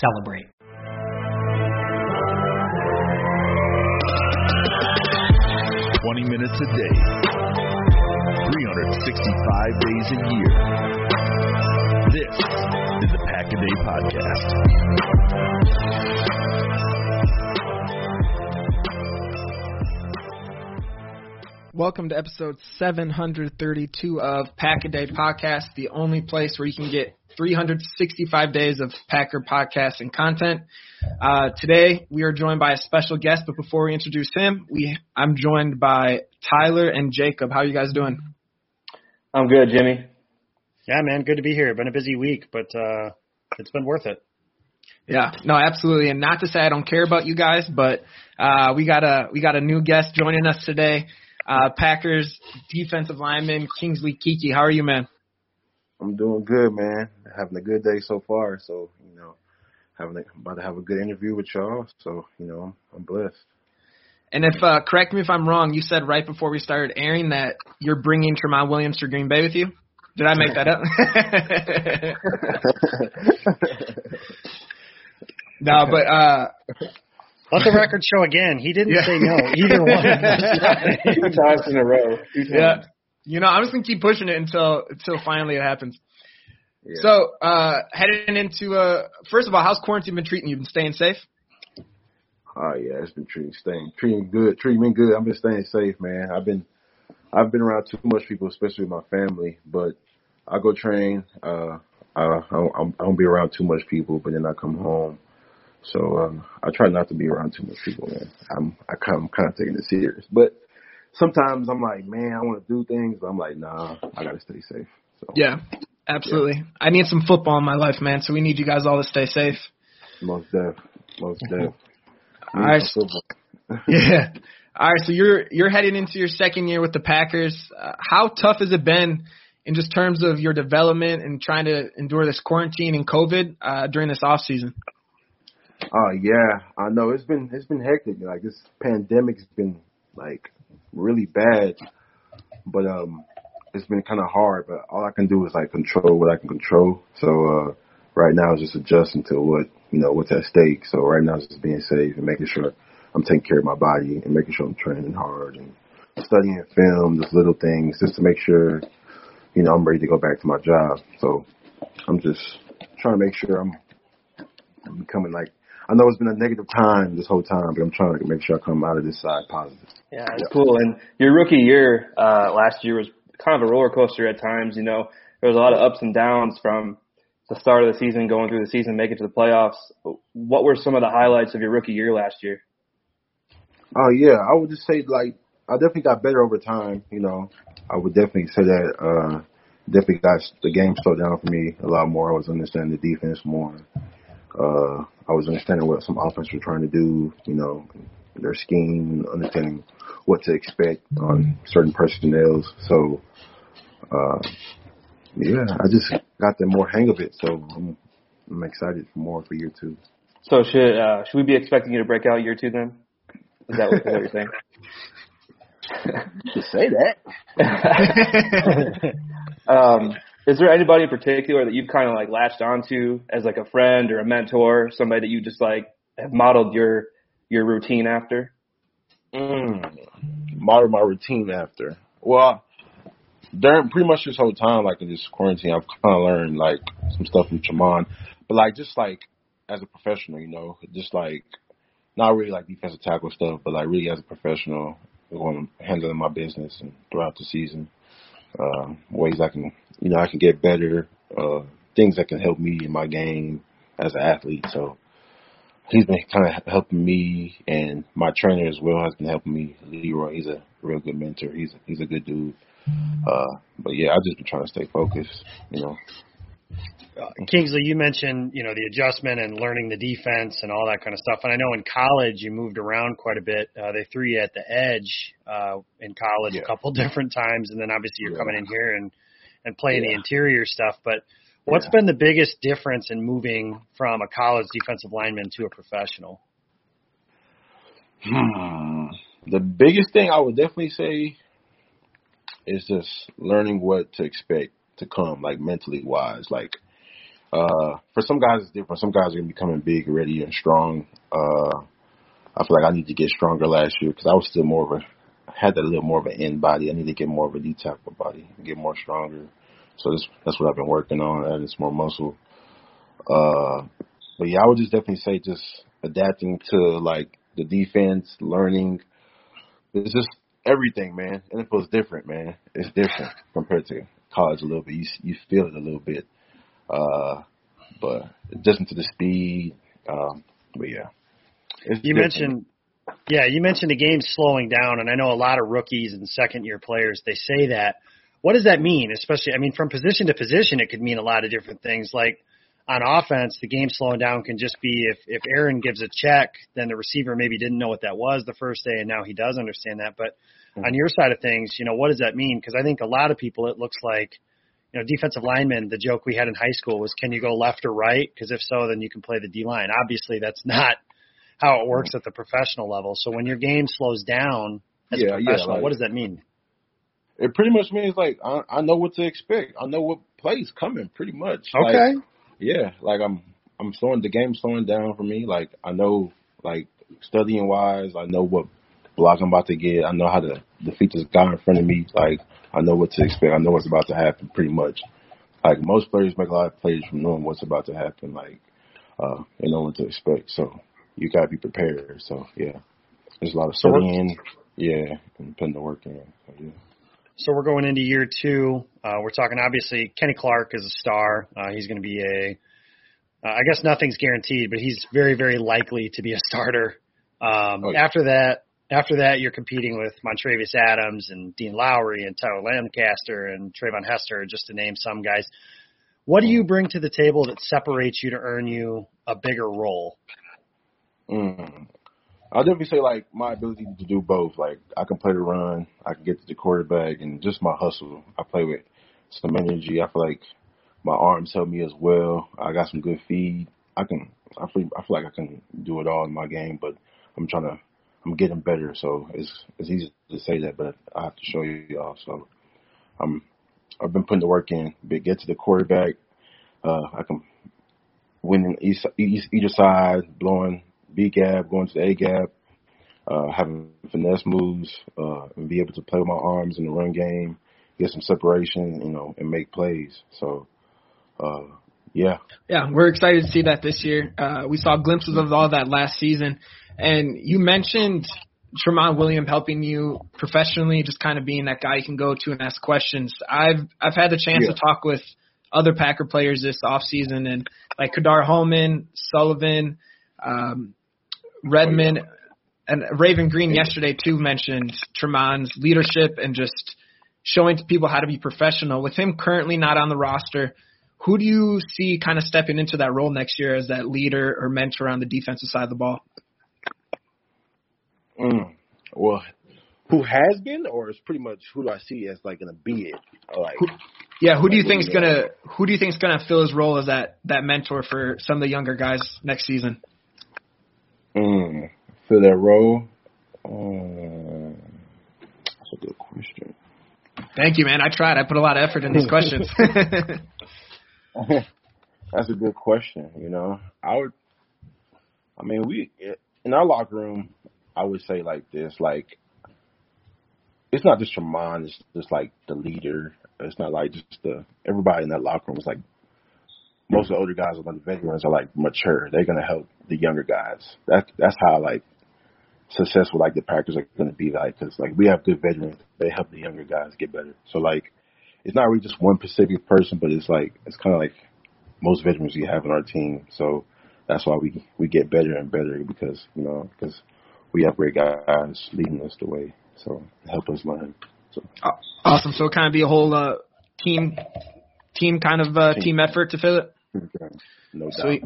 celebrate. Twenty minutes a day, 365 days a year. This is the Pack a Day Podcast. Welcome to episode 732 of Pack a Day Podcast, the only place where you can get 365 days of Packer podcasts and content. Uh, today we are joined by a special guest, but before we introduce him, we I'm joined by Tyler and Jacob. How are you guys doing? I'm good, Jimmy. Yeah, man, good to be here. Been a busy week, but uh, it's been worth it. Yeah, no, absolutely. And not to say I don't care about you guys, but uh, we got a we got a new guest joining us today. Uh, Packers defensive lineman Kingsley Keke. How are you, man? I'm doing good, man. Having a good day so far. So you know, having a, about to have a good interview with y'all. So you know, I'm, I'm blessed. And if uh, correct me if I'm wrong, you said right before we started airing that you're bringing Tramon Williams to Green Bay with you. Did I make that up? no, but uh, Let the record show again. He didn't Yeah. say no either one. Two times in a row. Yeah, you know, I'm just gonna keep pushing it until until finally it happens. Yeah. So, uh, heading into uh, first of all, how's quarantine been treating you? Been staying safe? Oh yeah, it's been treating staying treating good, treating me good. I've been staying safe, man. I've been I've been around too much people, especially with my family. But I go train. Uh, I I don't, I don't be around too much people, but then I come home. So um, I try not to be around too much people, man. I'm I kind I'm kind of taking it serious, but sometimes I'm like, man, I want to do things, but I'm like, nah, I gotta stay safe. So Yeah, absolutely. I need some football in my life, man. So we need you guys all to stay safe. most def, most def. All right. Yeah. All right. So you're you're heading into your second year with the Packers. Uh, how tough has it been in just terms of your development and trying to endure this quarantine and COVID uh, during this off season? Oh yeah, I know it's been it's been hectic. Like this pandemic's been like really bad, but um, it's been kind of hard. But all I can do is like control what I can control. So uh, right now it's just adjusting to what you know what's at stake. So right now it's just being safe and making sure I'm taking care of my body and making sure I'm training hard and studying film, just little things, just to make sure you know I'm ready to go back to my job. So I'm just trying to make sure I'm I'm becoming like I know it's been a negative time this whole time, but I'm trying to make sure I come out of this side positive. Yeah, it's cool. And your rookie year uh, last year was kind of a roller coaster at times. You know, there was a lot of ups and downs from the start of the season, going through the season, making it to the playoffs. What were some of the highlights of your rookie year last year? Oh yeah, I would just say like I definitely got better over time. You know, I would definitely say that. uh Definitely got the game slowed down for me a lot more. I was understanding the defense more. Uh I was understanding what some offense were trying to do. You know, their scheme, understanding what to expect on certain personnel. So, uh yeah, I just got the more hang of it. So I'm, I'm excited for more for year two. So should uh, should we be expecting you to break out year two then? Is that what, is what you're saying? to say that. um, is there anybody in particular that you've kind of like latched onto as like a friend or a mentor, somebody that you just like have modeled your your routine after? Mm, model my routine after. Well, during pretty much this whole time, like in this quarantine, I've kind of learned like some stuff from Tramon, but like just like as a professional, you know, just like not really like defensive tackle stuff, but like really as a professional, I'm handling my business and throughout the season, uh, ways I can, you know, I can get better, uh, things that can help me in my game as an athlete. So he's been kind of helping me, and my trainer as well has been helping me. Leroy, he's a real good mentor. He's a, he's a good dude. Uh, but yeah, I've just been trying to stay focused, you know. Uh, Kingsley, you mentioned you know the adjustment and learning the defense and all that kind of stuff. And I know in college you moved around quite a bit. Uh, they threw you at the edge uh, in college yeah. a couple different times, and then obviously you're yeah. coming in here and and playing yeah. the interior stuff. But what's been the biggest difference in moving from a college defensive lineman to a professional? Hmm. The biggest thing I would definitely say is just learning what to expect to come, like mentally wise. Like uh, for some guys, it's different. Some guys are gonna be coming big, ready, and strong. Uh, I feel like I need to get stronger last year because I was still more of a had a little more of an end body. I need to get more of a D tackle body, get more stronger. So that's that's what I've been working on, adding some more muscle. Uh, but yeah, I would just definitely say just adapting to like the defense, learning. It's just everything, man. NFL's different, man. It's different compared to college a little bit. You you feel it a little bit, uh, but just to the speed. Um, but yeah, it's you different. mentioned. Yeah, you mentioned the game slowing down, and I know a lot of rookies and second year players they say that. What does that mean? Especially, I mean, from position to position, it could mean a lot of different things. Like on offense, the game slowing down can just be if if Aaron gives a check, then the receiver maybe didn't know what that was the first day, and now he does understand that. But mm-hmm. on your side of things, you know, what does that mean? Because I think a lot of people, it looks like, you know, defensive linemen. The joke we had in high school was, can you go left or right? Because if so, then you can play the D line. Obviously, that's not how it works at the professional level. So when your game slows down as yeah, a professional, yeah, like, what does that mean? It pretty much means like I, I know what to expect. I know what plays coming. Pretty much. Okay. Like, yeah, like I'm I'm slowing the game slowing down for me. Like I know like studying wise, I know what block I'm about to get. I know how to defeat this guy in front of me. Like I know what to expect. I know what's about to happen pretty much. Like most players make a lot of plays from knowing what's about to happen, like uh and know what to expect. So you gotta be prepared. So yeah. There's a lot of studying, yeah, and putting the work in. So, yeah. So we're going into year two. Uh, we're talking obviously Kenny Clark is a star. Uh, he's going to be a. Uh, I guess nothing's guaranteed, but he's very, very likely to be a starter. Um, oh, yeah. After that, after that, you're competing with Montravius Adams and Dean Lowry and Tyler Lancaster and Treyvon Hester, just to name some guys. What do you bring to the table that separates you to earn you a bigger role? Mm. I'll definitely say like my ability to do both. Like I can play the run, I can get to the quarterback, and just my hustle. I play with some energy. I feel like my arms help me as well. I got some good feed. I can. I feel. I feel like I can do it all in my game, but I'm trying to. I'm getting better, so it's it's easy to say that, but I have to show you y'all. So I'm. I've been putting the work in. But get to the quarterback. Uh, I can win each, either side, blowing B gap, going to the A gap, uh, having finesse moves, uh, and be able to play with my arms in the run game, get some separation, you know, and make plays. So, uh, yeah. Yeah, we're excited to see that this year. Uh, we saw glimpses of all that last season. And you mentioned Tramon Williams helping you professionally, just kind of being that guy you can go to and ask questions. I've I've had the chance Yeah. to talk with other Packer players this off season and like Kadar Hollman, Sullivan, um, Redmond, and Raven Greene yesterday too mentioned Tramon's leadership and just showing to people how to be professional. With him currently not on the roster, who do you see kind of stepping into that role next year as that leader or mentor on the defensive side of the ball? Mm. Well, who has been, or is pretty much who do I see as like gonna be it? Like, Yeah, who do you Like, think's what gonna who do you think is gonna fill his role as that that mentor for some of the younger guys next season? Mm, for that role? Um, that's a good question. Thank you, man. I tried. I put a lot of effort in these questions. That's a good question. You know, I would. I mean, we in our locker room. I would say like this: like, it's not just Tramon. It's just like the leader. It's not like just the everybody in that locker room is like most of the older guys, like the veterans, are like mature. They're gonna help the younger guys. That that's how like successful like the Packers are gonna be like because like we have good veterans. They help the younger guys get better. So like, it's not really just one specific person, but it's like it's kind of like most veterans we have on our team. So that's why we we get better and better because you know because we have great guys leading us the way. So help us learn. So awesome. So it kind of be a whole uh, team team kind of uh, team effort to fill it. No. Sweet.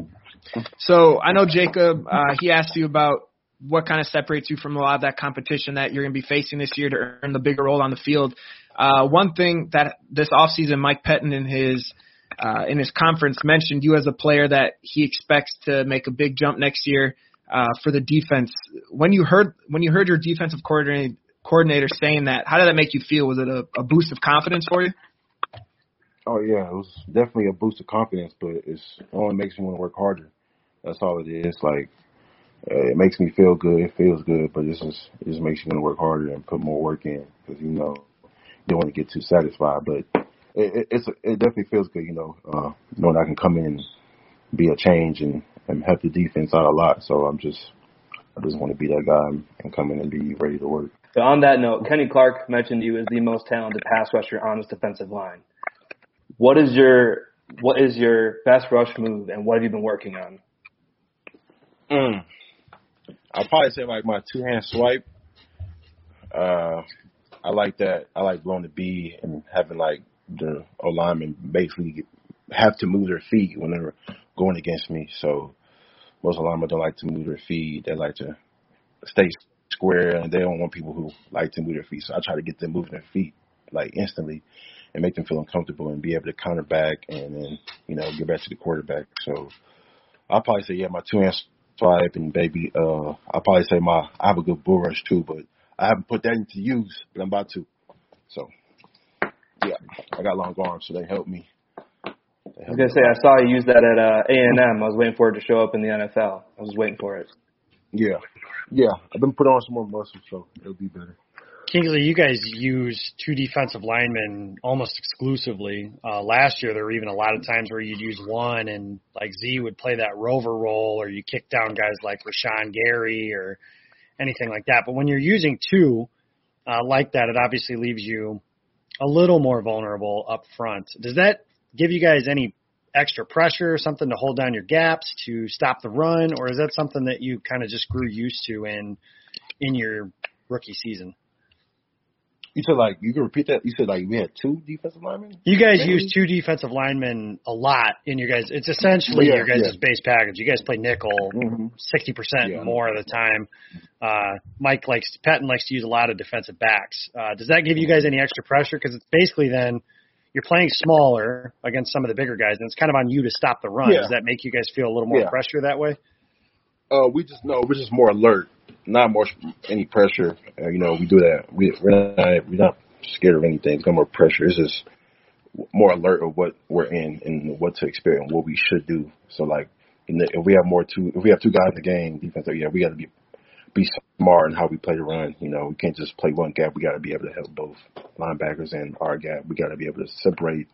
So I know Jacob. Uh, he asked you about what kind of separates you from a lot of that competition that you're going to be facing this year to earn the bigger role on the field. Uh, one thing that this offseason, Mike Pettine in his uh, in his conference mentioned you as a player that he expects to make a big jump next year uh, for the defense. When you heard when you heard your defensive coordinator coordinator saying that, how did that make you feel? Was it a, a boost of confidence for you? Oh yeah, it was definitely a boost of confidence, but it's it only makes me want to work harder. That's all it is. Like uh, it makes me feel good. It feels good, but this is it just makes you want to work harder and put more work in because you know you don't want to get too satisfied. But it, it, it's it definitely feels good, you know, uh, knowing I can come in and be a change and and help the defense out a lot. So I'm just I just want to be that guy and, come in and be ready to work. So on that note, Kenny Clark mentioned you as the most talented pass rusher on his defensive line. What is your what is your best rush move, and what have you been working on? Mm. I'll probably say like my two hand swipe. Uh, I like that. I like blowing the B and having like the O basically have to move their feet when they're going against me. So most O don't like to move their feet. They like to stay square and they don't want people who like to move their feet. So I try to get them moving their feet like instantly and make them feel uncomfortable and be able to counter back and then, you know, get back to the quarterback. So I'll probably say, yeah, my two hand swipe and baby, uh, I'll probably say my, I have a good bull rush too, but I haven't put that into use, but I'm about to. So yeah, I got long arms, so they help me. I was gonna say I saw you use that at uh, A&M. I was waiting for it to show up in the NFL. I was waiting for it. Yeah, yeah. I've been putting on some more muscle, so it'll be better. Kingsley, you guys use two defensive linemen almost exclusively. Uh, last year, there were even a lot of times where you'd use one, and like Z would play that rover role, or you kick down guys like Rashan Gary or anything like that. But when you're using two uh, like that, it obviously leaves you a little more vulnerable up front. Does that give you guys any extra pressure, something to hold down your gaps to stop the run, or is that something that you kind of just grew used to in in your rookie season? You said like you can repeat that. You said like we had two defensive linemen. You guys Maybe? use two defensive linemen a lot in your guys. It's essentially Yeah, your guys' yeah. base package. You guys play nickel Mm-hmm. sixty percent Yeah. more of the time. Uh, Mike likes Patton likes to use a lot of defensive backs. Uh, does that give you guys any extra pressure? Because it's basically then you're playing smaller against some of the bigger guys, and it's kind of on you to stop the run. Does that make you guys feel a little more pressure that way? Uh, we just no, we're just more alert, not more any pressure. Uh, you know, we do that. We we're not we're not scared of anything. It's no more pressure. It's just more alert of what we're in and what to expect and what we should do. So like, know, if we have more two, if we have two guys in the game, defense, yeah, we got to be be smart in how we play the run. You know, we can't just play one gap. We got to be able to help both linebackers and our gap. We got to be able to separate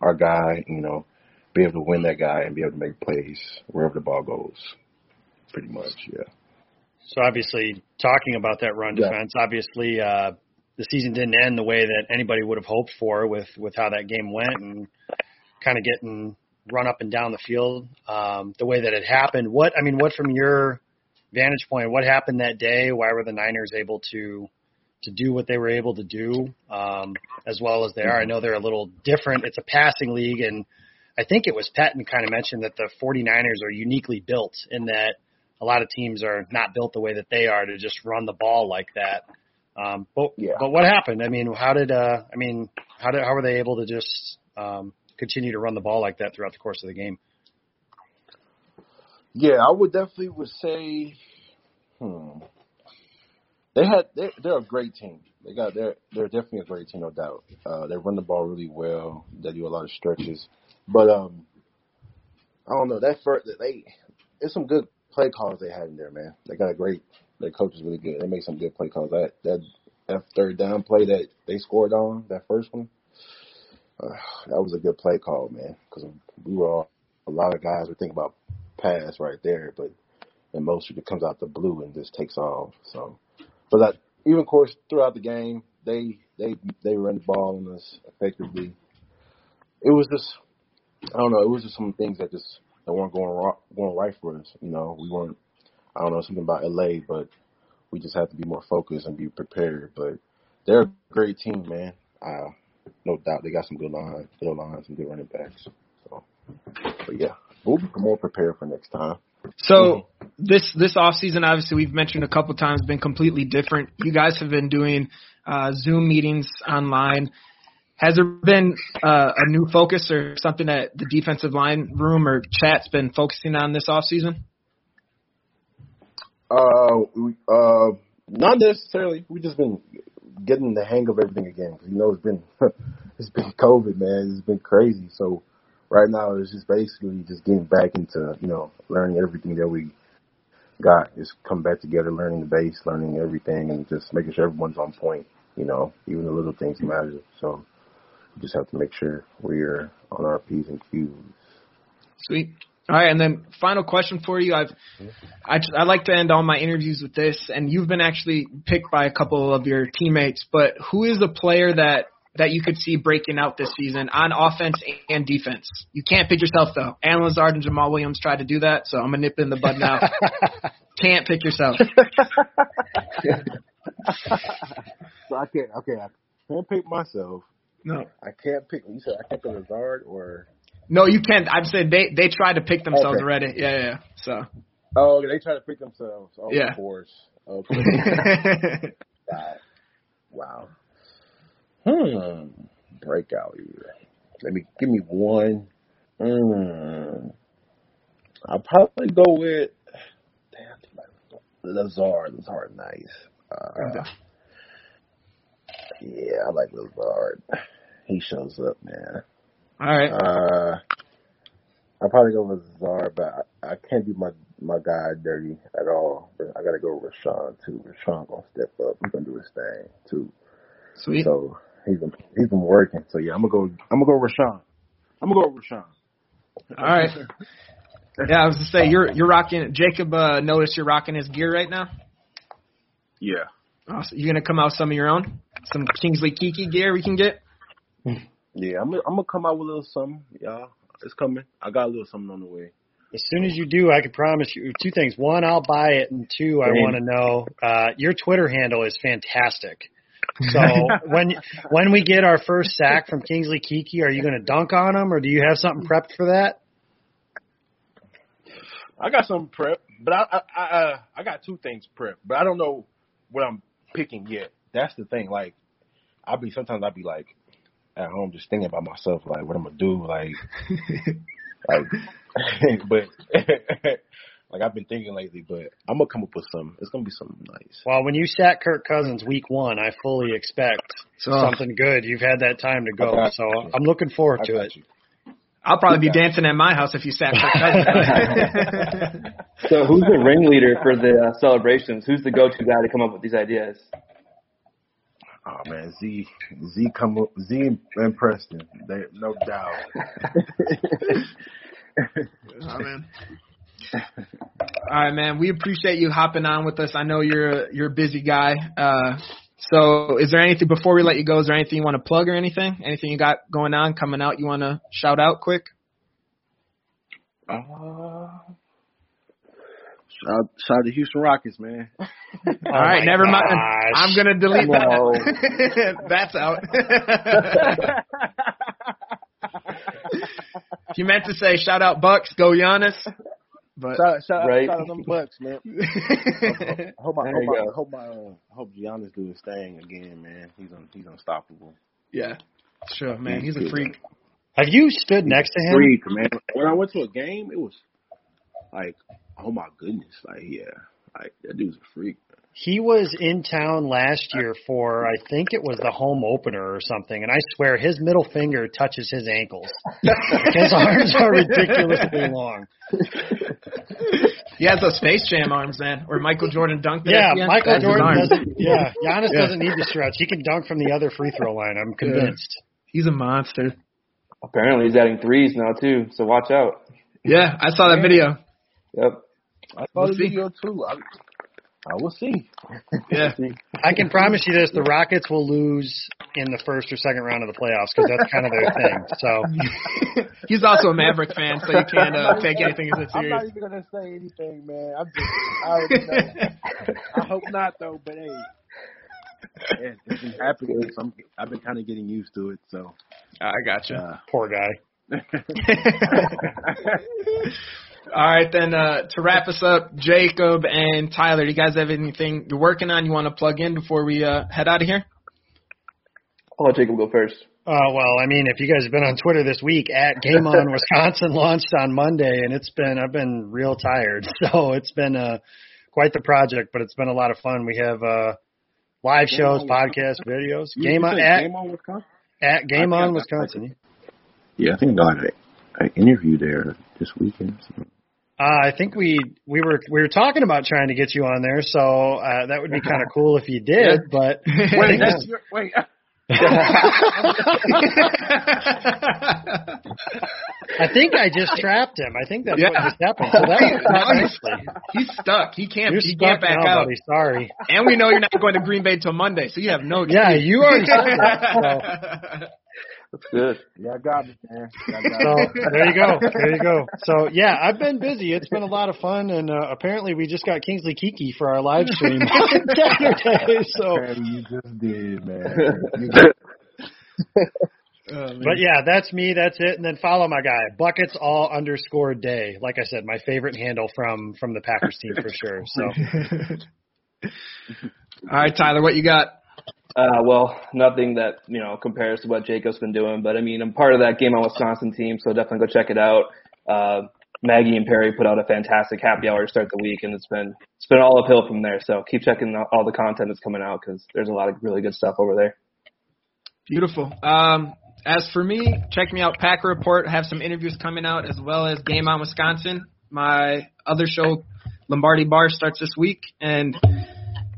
our guy. You know, be able to win that guy and be able to make plays wherever the ball goes. Pretty much, yeah. So obviously, talking about that run Yeah. defense, obviously uh, the season didn't end the way that anybody would have hoped for with with how that game went and kind of getting run up and down the field um, the way that it happened. What I mean, what from your vantage point, what happened that day? Why were the Niners able to to do what they were able to do um, as well as they are? I know they're a little different. It's a passing league, and I think it was Patton kind of mentioned that the 49ers are uniquely built in that a lot of teams are not built the way that they are to just run the ball like that. Um, but Yeah. but what happened? I mean, how did uh, I mean, how did how were they able to just um, continue to run the ball like that throughout the course of the game? Yeah, I would definitely would say, hmm, they had they they're a great team. They got they're they're definitely a great team, no doubt. Uh, they run the ball really well. They do a lot of stretches, but um, I don't know that first they it's some good play calls they had in there, man. They got a great. Their coach is really good. They made some good play calls. That that that third down play that they scored on that first one, uh, that was a good play call, man. Because we were all, a lot of guys were thinking about pass right there, but and most of it comes out the blue and just takes off. So, but that even of course throughout the game, they they they run the ball on us effectively. It was just I don't know. It was just some things that just that weren't going going right for us. You know, we weren't. I don't know something about LA, but we just have to be more focused and be prepared. But they're a great team, man. Uh, no doubt they got some good lines, good lines, some good running backs. So, but yeah, we'll be more prepared for next time. So this this off season, obviously, we've mentioned a couple times, been completely different. You guys have been doing uh, Zoom meetings online. Has there been uh, a new focus or something that the defensive line room or chat's been focusing on this off season? Uh, uh, not necessarily. We've just been getting the hang of everything again. you know, it's been it's been COVID, man. It's been crazy. So right now, it's just basically just getting back into you know learning everything that we got. Just come back together, learning the base, learning everything, and just making sure everyone's on point. You know, even the little things matter. So we just have to make sure we're on our p's and q's. Sweet. All right, and then final question for you. I've I, just- I like to end all my interviews with this, and you've been actually picked by a couple of your teammates. But who is a player that that you could see breaking out this season on offense and defense? You can't pick yourself though. Allen Lazard and Jamaal Williams tried to do that, so I'm gonna nip in the bud now. can't pick yourself. So I can't. Okay, I can't pick myself. No, I can't pick. You said I can't pick Lazard or. no, you can't. I'm saying they they tried to pick themselves Okay. already. Yeah, yeah. So. Oh, they try to pick themselves. Oh, Yeah. of course. Okay. wow. Wow. Hmm. Breakout year. Let me give me one. Hmm. I'll probably go with. Damn, Lazard. Lazard, nice. Uh, yeah, I like Lazard. He shows up, man. all right. Uh, I'll probably go with Lazard, but I, I can't do my my guy dirty at all. But I gotta go with Rashan too. Rashan gonna step up. He's gonna do his thing too. Sweet. So he's been he's been working. So yeah, I'm gonna go. I'm gonna go Rashan. I'm gonna go with Rashan. All right. Yeah, I was to say you're you're rocking. Jacob, uh, notice you're rocking his gear right now. Yeah. Awesome. You gonna come out with some of your own, some Kingsley Keke gear we can get. Yeah, I'm gonna, I'm gonna come out with a little something. Yeah, it's coming. I got a little something on the way. As soon as you do, I can promise you two things. One, I'll buy it, and two, I want to know uh, your Twitter handle is fantastic. So when when we get our first sack from Kingsley Keke, are you going to dunk on him, or do you have something prepped for that? I got some prep, but I I I, uh, I got two things prepped, but I don't know what I'm picking yet. That's the thing. Like, I'll be sometimes I'll be like at home just thinking about myself, like what I'm gonna do, like like, but like I've been thinking lately. But I'm gonna come up with some. It's gonna be something nice. Well, when you sat Kirk Cousins week one, I fully expect So something good. You've had that time to go, got so you. I'm looking forward to it. you. I'll probably be dancing at my house if you sack Kirk Cousins. So who's the ringleader for the uh, celebrations? Who's the go-to guy to come up with these ideas? Oh man, Z Z come up Z and Preston. They no doubt. oh man. All All right, man. We appreciate you hopping on with us. I know you're you're a busy guy. Uh, so, is there anything before we let you go? Is there anything you want to plug or anything? Anything you got going on coming out? You want to shout out quick? Uh, shout, shout out to Houston Rockets, man. All right, my never mind. I'm gonna delete No. that. That's out. you meant to say shout out Bucks, go Giannis, but Shout, shout, Right. shout out them Bucks, man. I hope I There hope you I, go. hope I, uh, hope Giannis do his thing again, man. He's un, he's unstoppable. yeah, sure, man. He's a freak. Have you stood next to him? Freak, man. When I went to a game, it was like, oh my goodness, like yeah, like that dude's a freak. He was in town last year for I think it was the home opener or something, and I swear his middle finger touches his ankles. his arms are ridiculously long. He has those Space Jam arms, man, or Michael Jordan dunked. it Yeah, at the. Michael That's Jordan arms. doesn't. Yeah, Giannis Yeah. doesn't need to stretch. He can dunk from the other free throw line. I'm convinced. He's a monster. Apparently, he's adding threes now too. So watch out. Yeah, I saw that video. Yep. I saw We'll the see. video too. I, I will see. Yeah. I can promise you this: the Rockets will lose in the first or second round of the playoffs because that's kind of their thing. So He's also a Maverick fan, so you can't uh, take anything as a I'm not even gonna say anything, man. I'm just, I already know. I hope not though, but hey, yeah, it's been happening. So I'm, I've been kind of getting used to it. So, I gotcha. uh, poor guy. All right, then uh, to wrap us up, Jacob and Tyler, do you guys have anything you're working on you want to plug in before we uh, head out of here? I'll let Jacob go first. Uh, well, I mean, if you guys have been on Twitter this week, at Game On Wisconsin launched on Monday, and it's been I've been real tired, so it's been uh, quite the project, but it's been a lot of fun. We have uh, live Game shows, On podcasts, videos. Game on at Game on Wisconsin. at Game I- On Wisconsin. Yeah, I think I got like an interview there this weekend. So. Uh, I think we we were we were talking about trying to get you on there, so uh, that would be kind of cool if you did. But I Wait, think that's your, wait. I think I just trapped him. I think that's what Yeah. just happened. So that worked out he's- He's stuck. He can't. You're he stuck can't back now, out. buddy. Sorry. And we know you're not going to Green Bay till Monday, so you have no. Yeah, excuse. you already said that. That's good. Yeah, I got it, man. Got So, it. so there you go. There you go. So yeah, I've been busy. It's been a lot of fun, and uh, apparently we just got Kingsley Keke for our live stream Saturday. So, Man, you just did, man. Oh, man. but yeah, that's me. That's it. And then follow my guy, buckets all underscore day. Like I said, my favorite handle from from the Packers team for sure. So All right, Tyler, what you got? Uh, well, nothing that you know compares to what Jacob's been doing, but I mean, I'm part of that Game on Wisconsin team, so definitely go check it out. Uh, Maggie and Perry put out a fantastic happy hour to start the week, and it's been it's been all uphill from there. So keep checking out all the content that's coming out because there's a lot of really good stuff over there. Beautiful. Um, as for me, check me out, Packer Report. I have some interviews coming out as well as Game on Wisconsin. My other show, Lombardi Bar, starts this week. And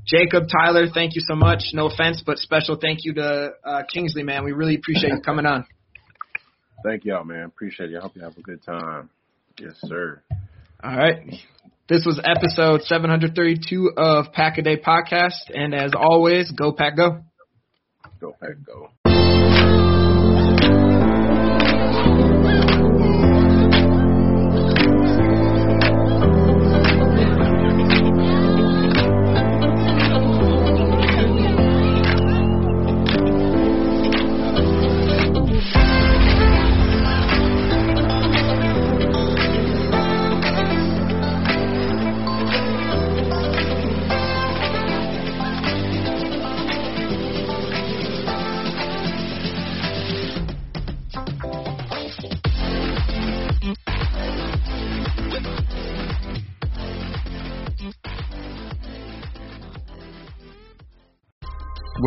Jacob, Tyler, thank you so much. No offense, but special thank you to uh, Kingsley, man. We really appreciate you coming on. Thank y'all, man. Appreciate it. I hope you have a good time. Yes, sir. All right. This was episode 732 of Pack a Day Podcast. And as always, go Pack Go. Go pack, go.